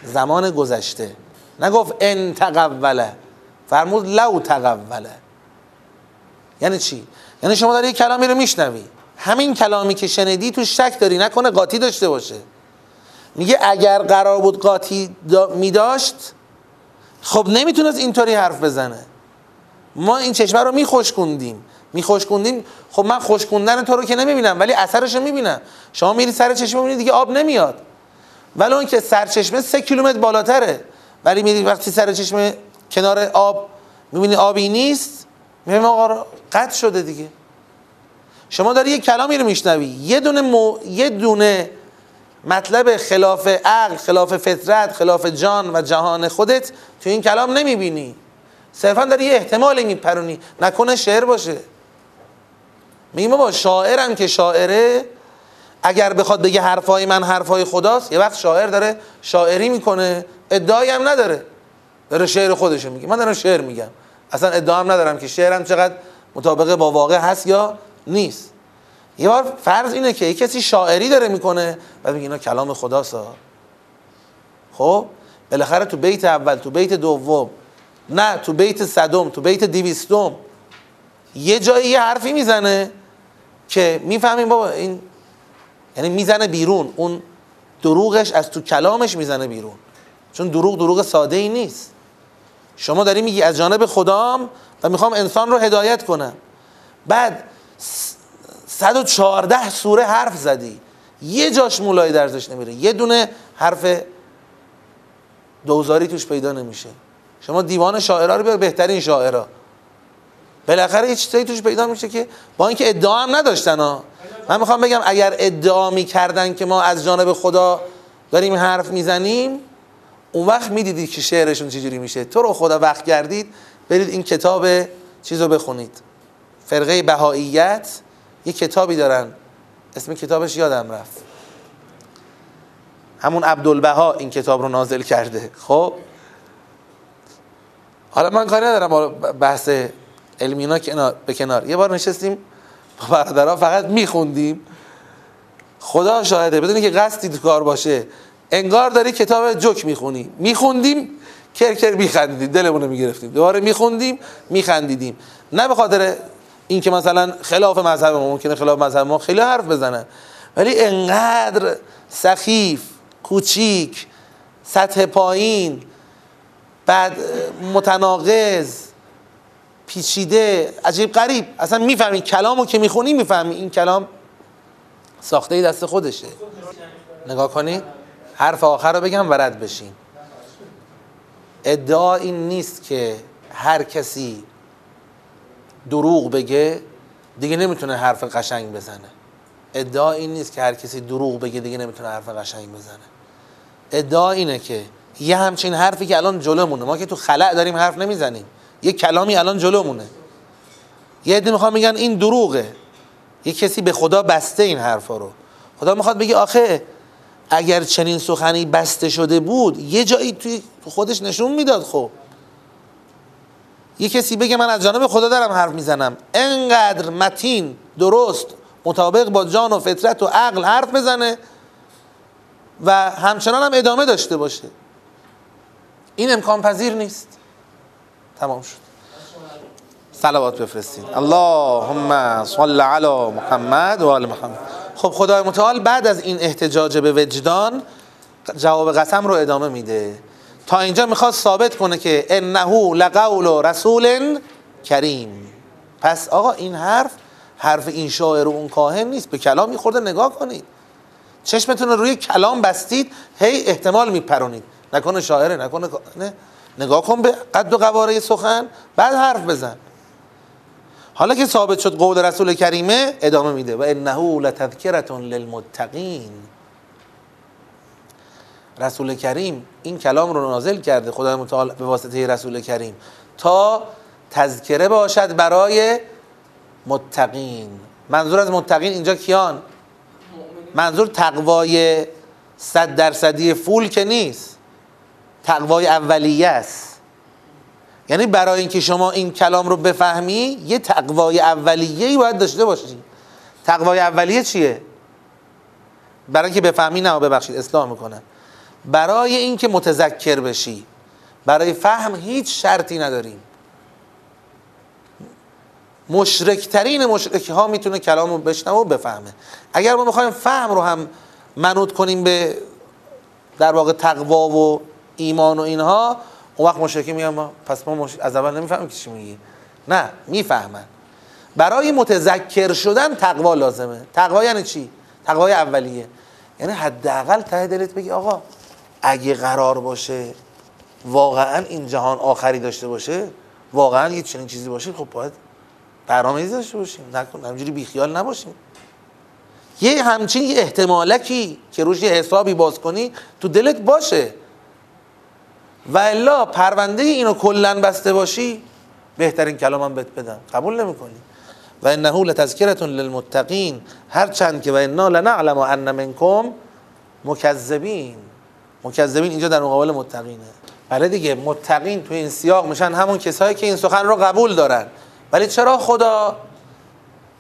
زمان گذشته. نگفت ان تقوله. فرمود لو تقوله. یعنی چی؟ یعنی شما داری یک کلامی رو میشنوی. همین کلامی که شنیدی تو شک داری. نکنه قاطی داشته باشه. میگه اگر قرار بود قاطی دا میداشت خب نمی‌تونست اینطوری حرف بزنه. ما این چشمه رو میخوشکوندیم میخوشکوندیم خب من خوشکوندن تو رو که نمی‌بینم ولی اثرش رو می‌بینم. شما میری سر چشمه می‌بینی دیگه آب نمیاد. ولی اون که سرچشمه سه کیلومتر بالاتره. ولی میری وقتی سر چشمه کنار آب می‌بینی آبی نیست می‌بینی آقا قطع شده دیگه. شما داری یه کلامی رو میشنوی. یه دونه مو... یه دونه مطلب خلاف عقل خلاف فطرت خلاف جان و جهان خودت تو این کلام نمی‌بینی. صرفا داری یه احتمالی میپرونی. نکنه شعر باشه. میگیم با شاعرم که شاعره اگر بخواد بگه حرفای من حرفای خداست یه وقت شاعر داره شاعری می‌کنه ادعایی هم نداره. داره شعر خودشو میگه. من دارم شعر میگم. اصلا ادعا هم ندارم که شعرم چقدر مطابق با واقع هست یا نیست. یه بار فرض اینه که یه کسی شاعری داره می‌کنه بعد میگه اینا کلام خداست. خب؟ بالاخره تو بیت اول تو بیت دوم نه تو بیت صدم تو بیت دیویستم یه جایی یه حرفی می‌زنه که می‌فهمیم بابا این یعنی می‌زنه بیرون. اون دروغش از تو کلامش می‌زنه بیرون. چون دروغ دروغ ساده ای نیست. شما داری میگی از جانب خدام و می‌خوام انسان رو هدایت کنم. بعد 114 سوره حرف زدی. یه جاش مولای درزش نمیره. یه دونه حرف دوزاری توش پیدا نمیشه. شما دیوان شاعرها رو بیار بهترین شاعرها بالاخره یه چیزایی توش پیدا میشه که با اینکه ادعا هم نداشتن ها. من می‌خوام بگم اگر ادعا می‌کردن که ما از جانب خدا داریم حرف می‌زنیم اون وقت می‌دیدید که شعرشون چجوری میشه. تو رو خدا وقت گردید برید این کتاب چیز رو بخونید. فرقه بهاییت یه کتابی دارن. اسم کتابش یادم رفت. همون عبدالبها این کتاب رو نازل کرده. خب؟ حالا من کاری ندارم بحث علمی اینا به کنار. یه بار نشستیم با برادرها فقط میخوندیم. خدا شاهده. بدونی که قصدی تو کار باشه. انگار داری کتاب جوک می‌خونی. میخوندیم کرکر میخندیدیم. دلمون می‌گرفتیم. دوباره میخوندیم میخندیدیم. نه به خاطر این که مثلا خلاف مذهب ما ممکنه خلاف مذهب ما خیلی حرف بزنن. ولی انقدر سخیف کوچیک سطح پایین بعد متناقض پیچیده عجیب غریب. اصلا می‌فهمی کلامو که می‌خونی می‌فهمی. این کلام ساخته ای دست خودشه. نگاه کنی حرف آخر رو بگم و رد بشین ادعا این نیست که هر کسی دروغ بگه دیگه نمی‌تونه حرف قشنگ بزنه. ادعا این نیست که هر کسی دروغ بگه دیگه نمی‌تونه حرف قشنگ بزنه. ادعا اینه که یه همچین حرفی که الان جلومونه ما که تو خلع داریم حرف نمی‌زنیم. یه کلامی الان جلومونه یه عده می‌خوام میگن این دروغه. یه کسی به خدا بسته این حرفا رو. خدا می‌خواد بگه آخه اگر چنین سخنی بسته شده بود یه جایی توی خودش نشون می‌داد خب. یه کسی بگه من از جانب خدا دارم حرف می‌زنم. انقدر متین درست مطابق با جان و فطرت و عقل حرف بزنه و همچنان هم ادامه داشته باشه. این امکان پذیر نیست. تمام شد. صلوات بفرستین. اللهم صل علی محمد و آل محمد. خب خدای متعال بعد از این احتجاج به وجدان جواب قسم رو ادامه میده. تا اینجا می‌خواد ثابت کنه که انه لقول رسول کریم. پس آقا این حرف حرف این شاعر و اون کاهن نیست. به کلام خورده نگاه کنید. چشمتون رو روی کلام بستید هی احتمال میپرونید. نکنه شاعره نکنه نه. نگاه کن به قد و قواره سخن بعد حرف بزن. حالا که ثابت شد قول رسول کریمه ادامه میده. و انه لتذکرة للمتقین. رسول کریم این کلام رو نازل کرده خدای متعال به واسطه رسول کریم تا تذکره باشد برای متقین. منظور از متقین اینجا کیان؟ منظور تقوای صد درصدی فول که نیست تقوای اولیه است. یعنی برای اینکه شما این کلام رو بفهمی یه تقوای اولیه ای باید داشته باشی. تقوای اولیه چیه؟ برای اینکه بفهمی نه ببخشید اصلاح می‌کنم. برای اینکه متذکر بشی. برای فهم هیچ شرطی نداریم. مشرکترین مشرکی ها می‌تونه کلام رو بشنوه و بفهمه. اگر ما می‌خوایم فهم رو هم منوط کنیم به در واقع تقوا و ایمان و اینها اون وقت مشرکی میگن پس ما از اول نمی‌فهمیم که چی میگی. نه می‌فهمن. برای متذکر شدن تقوا لازمه. تقوا یعنی چی؟ تقوای اولیه. یعنی حداقل ته دلت بگی آقا اگه قرار باشه واقعا این جهان آخری داشته باشه واقعا یه چنین چیزی باشه خب باید برنامه‌ریزی داشته باشیم. نکن همینجوری بیخیال نباشیم. یه همچین یه احتمالکی که روش یه حسابی باز کنی تو دلت باشه. و الا پرونده اینو کلا بسته باشی بهترین کلام هم بهت بدم. قبول نمی‌کنی؟ و انه لتذکرة للمتقین. هرچند که و انا لنعلم ان منکم مکذبین. مکذبین اینجا در مقابل متقینه. بله دیگه متقین تو این سیاق میشن همون کسایی که این سخن رو قبول دارن. ولی چرا خدا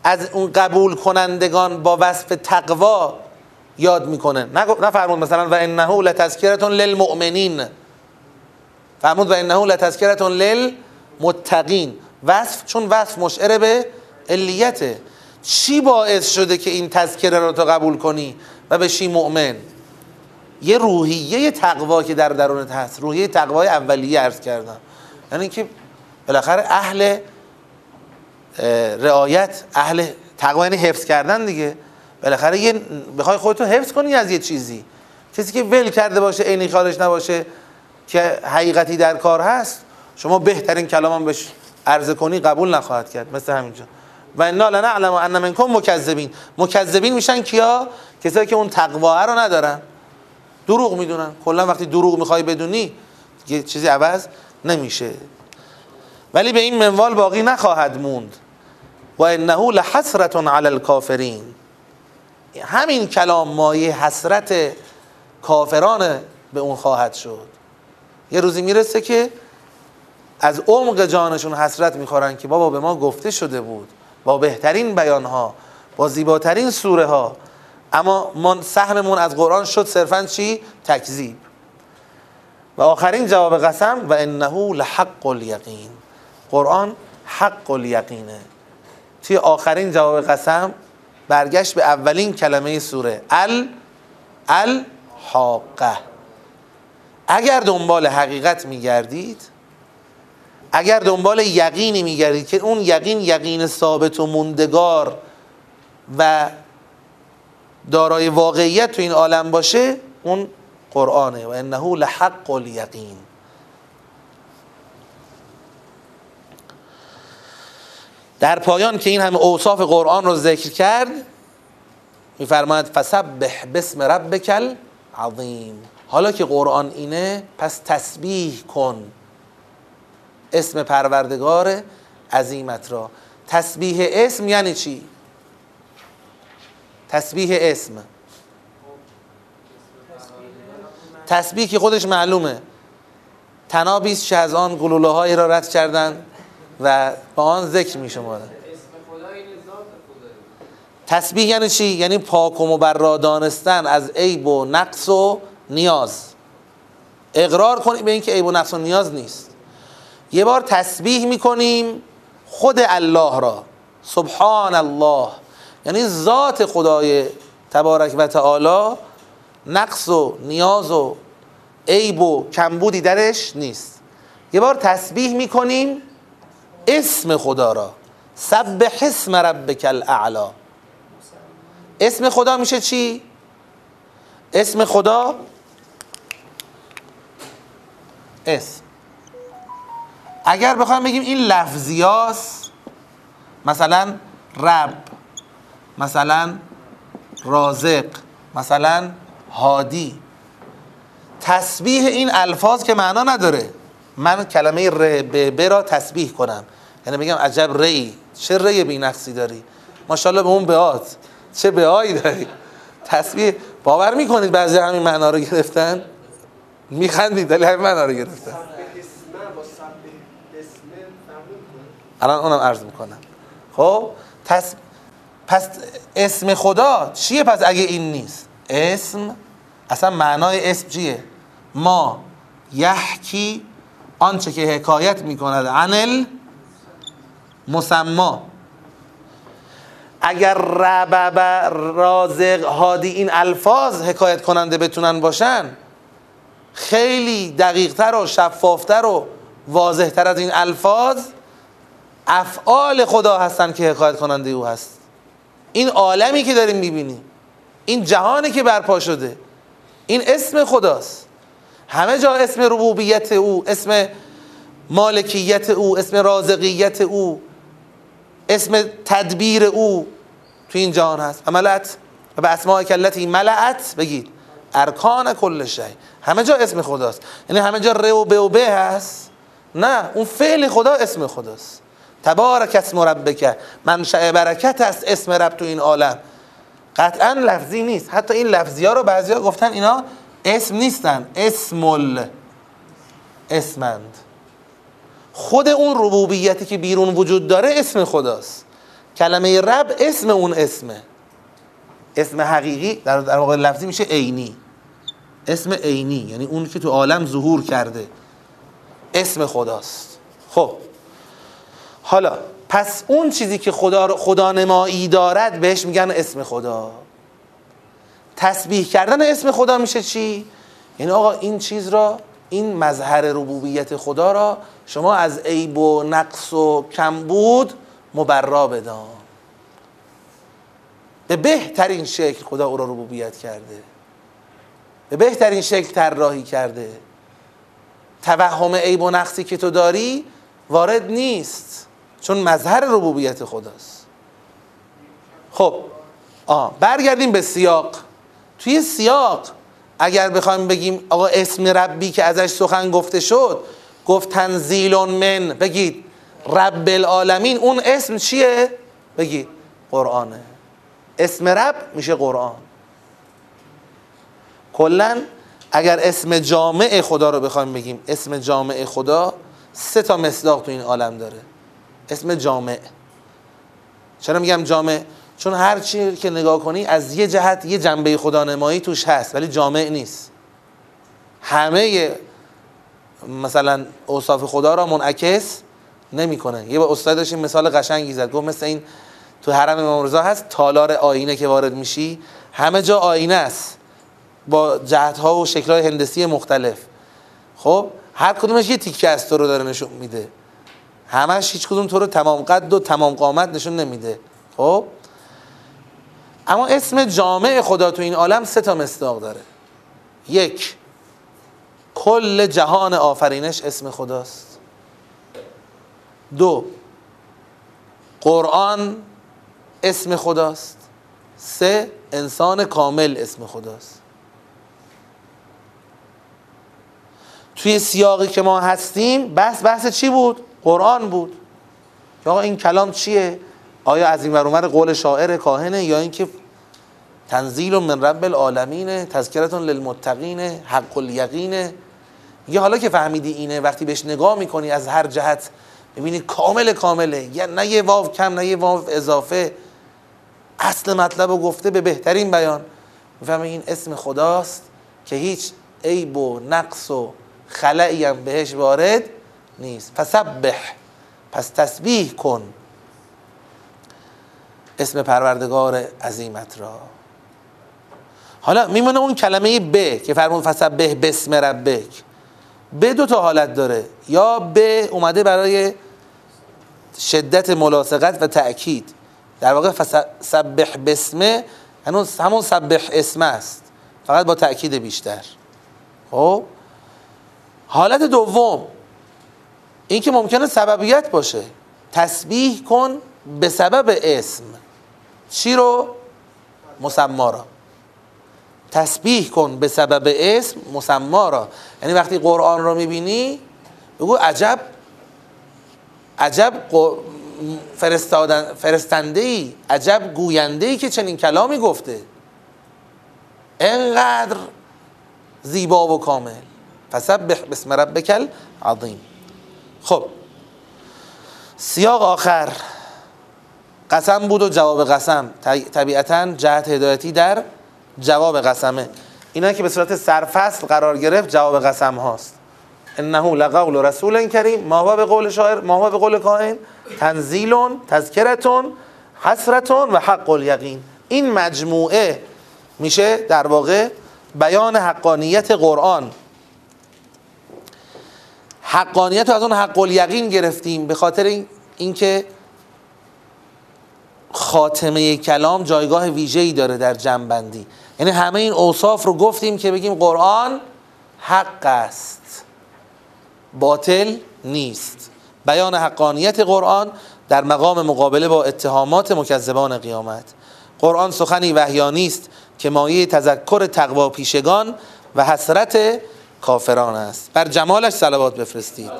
از اون قبول کنندگان با وصف تقوا یاد می‌کنه؟ نفرمود مثلا و انه لتذکرة للمؤمنین فرمود و انه لتذکرة للمتقین وصف چون وصف مشعر به علیته. چی باعث شده که این تذکره رو تو قبول کنی و بشی مؤمن؟ یه روحیه تقوا که در درونت هست. روحیه تقوای اولیه عرض کردم. یعنی که بالاخره اهل رعایت اهل تقوا یعنی حفظ کردن دیگه. بالاخره یه بخوای خودتو حفظ کنی از یه چیزی. کسی که ول کرده باشه عینی خالش نباشه که حقیقتی در کار هست شما بهترین کلام هم بهش عرضه کنی قبول نخواهد کرد. مثل همینجا و انا لنعلم ان منکم مکذبین. مکذبین میشن کیا؟ کسایی که اون تقوا رو ندارن. دروغ می‌دونن. کلا وقتی دروغ می‌خوای بدونی یه چیزی عوض نمیشه. ولی به این منوال باقی نخواهد موند. و انه لحسرت علی الکافرین. همین کلام مایه حسرت کافران به اون خواهد شد. یه روزی می‌رسه که از عمق جانشون حسرت می‌خورن که بابا به ما گفته شده بود. با بهترین بیانها با زیباترین سوره ها اما من سهممون از قرآن شد صرفا چی؟ تکذیب. و آخرین جواب قسم و انه لحق الیقین. قرآن حق الیقینه. توی آخرین جواب قسم برگشت به اولین کلمه سوره ال ال حاقه. اگر دنبال حقیقت میگردید اگر دنبال یقینی میگردید که اون یقین یقین ثابت و موندگار و دارای واقعیت تو این عالم باشه اون قرآنه. و انه لحق الیقین. در پایان که این همه اوصاف قرآن رو ذکر کرد میفرماید فسبح بسم ربک العظیم. حالا که قرآن اینه پس تسبیح کن. اسم پروردگار عظیمت را. تسبیح اسم یعنی چی؟ تسبیح اسم. تسبیح که خودش معلومه. تنابیست از آن گلوله هایی را رد کردن و با آن ذکر می شمارن تسبیح یعنی چی؟ یعنی پاک و مبرا دانستن از عیب و نقص و نیاز. اقرار کنیم به اینکه عیب و نقص و نیاز نیست. یه بار تسبیح می‌کنیم خود الله را. سبحان الله. یعنی ذات خدای تبارک و تعالی نقص و نیاز و عیب و کمبودی درش نیست. یه بار تسبیح می‌کنیم اسم خدا را. سبح اسم ربک الاعلا. اسم خدا میشه چی؟ اسم خدا اسم اگر بخوایم بگیم این لفظیاست مثلا رب. مثلا رازق مثلا هادی. تسبیح این الفاظ که معنا نداره. من کلمه ر ب را تسبیح کنم. یعنی بگم عجب ری چه ری بینقصی داری؟ ماشاءالله به اون بیات چه بیایی داری؟ تسبیح. باور می‌کنید بعضی همین معنا رو گرفتن؟ میخندید ولی همین معنا رو گرفتن. الان اونم عرض می‌کنم. خب تس... پس اسم خدا چیه پس اگه این نیست؟ اسم اصلا معنای اسم چیه؟ ما یحکی آنچه که حکایت می‌کند عنل مسما. اگر ربب رازق هادی این الفاظ حکایت کننده بتونن باشن خیلی دقیقتر و شفافتر و واضحتر از این الفاظ افعال خدا هستن که حکایت کننده او هست. این عالمی که داریم می‌بینیم این جهانی که برپا شده این اسم خداست. همه جا اسم ربوبیت او اسم مالکیت او اسم رازقیت او اسم تدبیر او تو این جهان هست. و ملعت و به اسماء کلتی ملعت بگید. ارکان کل شی. همه جا اسم خداست. یعنی همه جا ر و ب و ب هست. نه اون فعل خدا اسم خداست. تبارک اسم ربک. منشأ برکت است اسم رب تو این عالم. قطعا لفظی نیست. حتی این لفظی ها رو بعضی ها گفتن اینا اسم نیستن. اسم اسمند. خود اون ربوبیتی که بیرون وجود داره اسم خداست. کلمه رب اسم اون اسمه. اسم حقیقی در, در واقع لفظی میشه عینی. اسم عینی یعنی اون که تو عالم ظهور کرده. اسم خداست. خب. حالا پس اون چیزی که خدا, خدا نمایی دارد بهش میگن اسم خدا. تسبیح کردن اسم خدا میشه چی؟ یعنی آقا این چیز را این مظهر ربوبیت خدا را شما از عیب و نقص و کمبود مبرا بدان. به بهترین شکل خدا او را ربوبیت کرده. به بهترین شکل طراحی کرده. توهم عیب و نقصی که تو داری وارد نیست. چون مظهر ربوبیت خداست. خب آه برگردیم به سیاق. توی سیاق اگر بخوایم بگیم آقا اسم ربی که ازش سخن گفته شد گفت تنزیل من بگید رب العالمین اون اسم چیه؟ بگید قرآنه. اسم رب میشه قرآن. کلا اگر اسم جامع خدا رو بخوایم بگیم اسم جامع خدا سه تا مصداق تو این عالم داره. اسم جامع. چرا میگم جامع؟ چون هر چی که نگاه کنی از یه جهت یه جنبه خدا نمایی توش هست ولی جامع نیست. همه مثلا اوصاف خدا را منعکس نمی‌کنه. یه با استاد داشتیم مثال قشنگی زد گفت مثل این تو حرم امام رضا هست تالار آینه که وارد میشی همه جا آینه است. با جهت ها و شکل های هندسی مختلف. خب هر کدومش یه تیکه از تو رو داره نشون میده. همش هیچ کدوم تو رو تمام قد و تمام قامت نشون نمیده. خب؟ اما اسم جامع خدا تو این عالم سه تا مصداق داره. یک کل جهان آفرینش اسم خداست. دو قرآن اسم خداست. سه انسان کامل اسم خداست. توی سیاقی که ما هستیم بحث بحث چی بود؟ قرآن بود. که این کلام چیه؟ آیا از این ور قول شاعر کاهنه یا اینکه تنزیل من رب العالمین تذکرتون للمتقین حق الیقینه یه حالا که فهمیدی اینه وقتی بهش نگاه می‌کنی از هر جهت می‌بینی کامل کامله. یا نه یه واو کم نه یه واو اضافه. اصل مطلب رو گفته به بهترین بیان. می‌فهمی این اسم خداست که هیچ عیب و نقص و خلعی هم بهش وارد نیست. فسبح. پس تسبیح کن. اسم پروردگار عظیمت را. حالا میمونه اون کلمه ب که فرمون فسبح بسم ربک. به دو تا حالت داره. یا به اومده برای شدت ملاصقت و تأکید. در واقع سبح بسمه همون سبح اسم است. فقط با تأکید بیشتر. خب؟ حالت دوم. این که ممکنه سببیت باشه. تسبیح کن به سبب اسم. چی رو؟ مسما را. تسبیح کن به سبب اسم مسما را. یعنی وقتی قرآن رو می‌بینی بگو عجب عجب فرستادن فرستنده ای عجب گوینده ای که چنین کلامی گفته. انقدر زیبا و کامل. فسبح بسم ربک عظیم. خب. سیاق آخر. قسم بود و جواب قسم. طبیعتا جهت هدایتی در جواب قسمه. اینا که به صورت سرفصل قرار گرفت جواب قسم هاست. انه لقول رسول کریم. ما هو به قول شاعر ما هو به قول کاهن تنزیل تذکرتون حسرتون و حق الیقین. این مجموعه میشه در واقع بیان حقانیت قرآن. حقانیت رو از اون حق الیقین گرفتیم به خاطر اینکه خاتمه کلام جایگاه ویژه‌ای داره در جنبندی. یعنی همه این اوصاف رو گفتیم که بگیم قرآن حق است. باطل نیست. بیان حقانیت قرآن در مقام مقابله با اتهامات مکذبان قیامت. قرآن سخنی وحیانی است که مایه تذکر تقوا پیشگان و حسرت کافران است. بر جمالش صلوات بفرستید.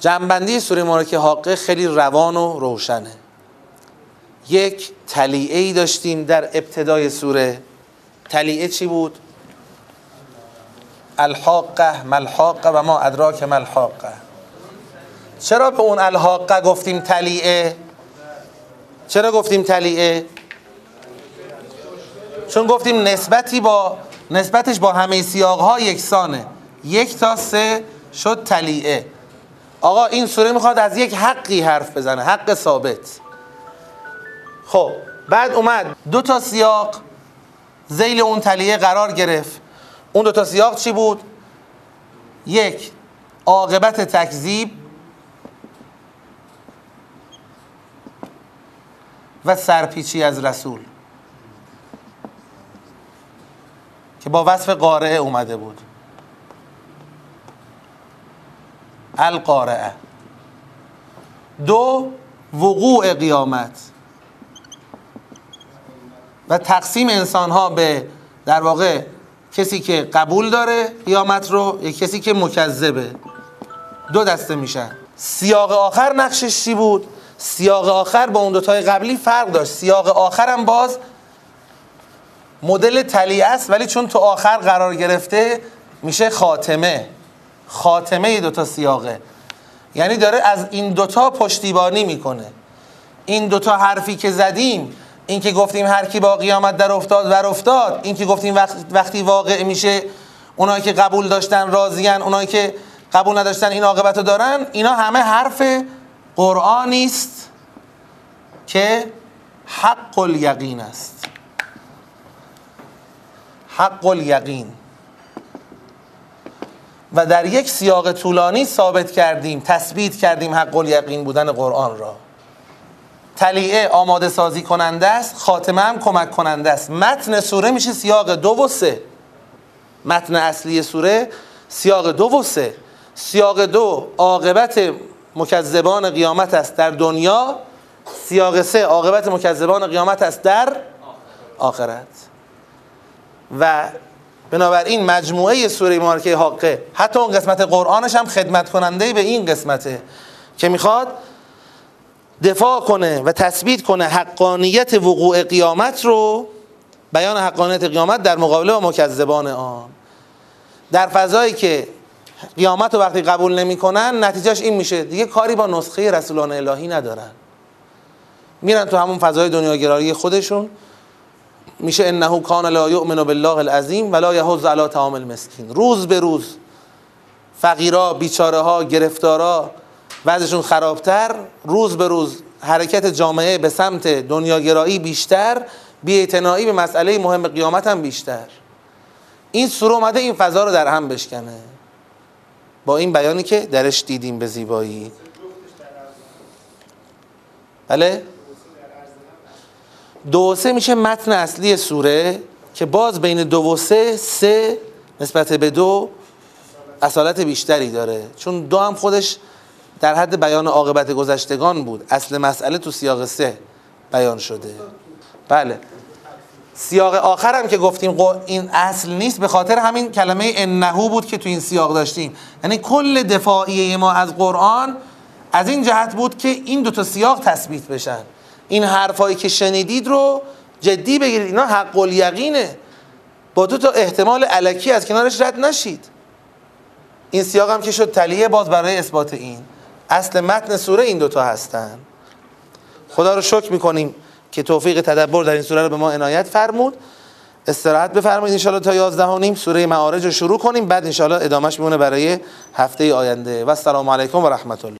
جنبندی سوره که حاقه خیلی روان و روشنه. یک تلیعه ای داشتیم در ابتدای سوره. تلیعه چی بود؟ الحاقه ملحاقه و ما ادراک ملحاقه. چرا به اون الحاقه گفتیم تلیعه؟ چرا گفتیم تلیعه؟ چون گفتیم نسبتی با نسبتش با همه سیاق ها یکسانه. یک تا سه شد تلیعه. آقا این سوره می‌خواد از یک حقی حرف بزنه حق ثابت. خب بعد اومد. دو تا سیاق زیل اون تلیه قرار گرفت. اون دو تا سیاق چی بود؟ یک عاقبت تکذیب. و سرپیچی از رسول. که با وصف قارعه اومده بود. القارعه دو وقوع قیامت. و تقسیم انسان ها به در واقع کسی که قبول داره قیامت رو یا کسی که مکذبه. دو دسته میشن. سیاق آخر نقشش چی بود؟ سیاق آخر با اون دوتای قبلی فرق داشت. سیاق آخر هم باز مدل تلی است ولی چون تو آخر قرار گرفته میشه خاتمه. خاتمه دوتا سیاقه. یعنی داره از این دوتا پشتیبانی می‌کنه. این دوتا حرفی که زدیم این که گفتیم هر کی با قیامت در افتاد ور افتاد. این که گفتیم وقتی واقع میشه اونایی که قبول داشتن راضیان اونایی که قبول نداشتن این عاقبت دارن. اینا همه حرف قرآنی است که حق الیقین است. حق الیقین و در یک سیاق طولانی ثابت کردیم تثبیت کردیم حق الیقین بودن قرآن را. تلیعه آماده سازی کننده است خاتمه هم کمک کننده است. متن سوره میشه سیاق دو و سه. متن اصلی سوره سیاق دو و سه. سیاق دو عاقبت مکذبان قیامت است در دنیا سیاق سه عاقبت مکذبان قیامت است در آخرت. و بنابراین مجموعه سوره مبارکه حاقه حتی اون قسمت قرآنش هم خدمت کننده به این قسمته که می‌خواد دفاع کنه و تثبیت کنه حقانیت وقوع قیامت رو بیان حقانیت قیامت در مقابله با مکذبان آن در فضایی که قیامت رو وقتی قبول نمی‌کنن نتیجهش این میشه. دیگه کاری با نسخه رسولان الهی ندارن. میرن تو همون فضای دنیاگرایی خودشون. میشه انه کان لا یؤمن بالله العظیم ولا یحض علی طعام المسکین. روز به روز فقیرا بیچاره ها گرفتارا وضعشون خرابتر. روز به روز حرکت جامعه به سمت دنیاگرایی بیشتر. بیاعتنایی به مسئله مهم قیامت هم بیشتر. این سوره اومده این فضا رو در هم بشکنه. با این بیانی که درش دیدیم به زیبایی. بله؟ دو سه میشه متن اصلی سوره که باز بین دو و سه سه نسبت به دو اصالت بیشتری داره. چون دو هم خودش در حد بیان عاقبت گذشتگان بود. اصل مسئله تو سیاق سه بیان شده. بله. سیاق آخر هم که گفتیم این اصل نیست به خاطر همین کلمه انهو بود که تو این سیاق داشتیم. یعنی کل دفاعیه ما از قرآن از این جهت بود که این دوتا سیاق تثبیت بشن. این حرفایی که شنیدید رو جدی بگیرید. اینا حق الیقینه. با دو تا احتمال علکی از کنارش رد نشید. این سیاق هم که شد تلیه باز برای اثبات این. اصل متن سوره این دوتا هستن. خدا رو شکر می‌کنیم. که توفیق تدبر در این سوره رو به ما عنایت فرمود. استراحت بفرمایید انشالله تا 11 و نیم سوره معارج رو شروع کنیم. بعد انشالله ادامهش میمونه برای هفته آینده. و السلام علیکم و رحمت الله.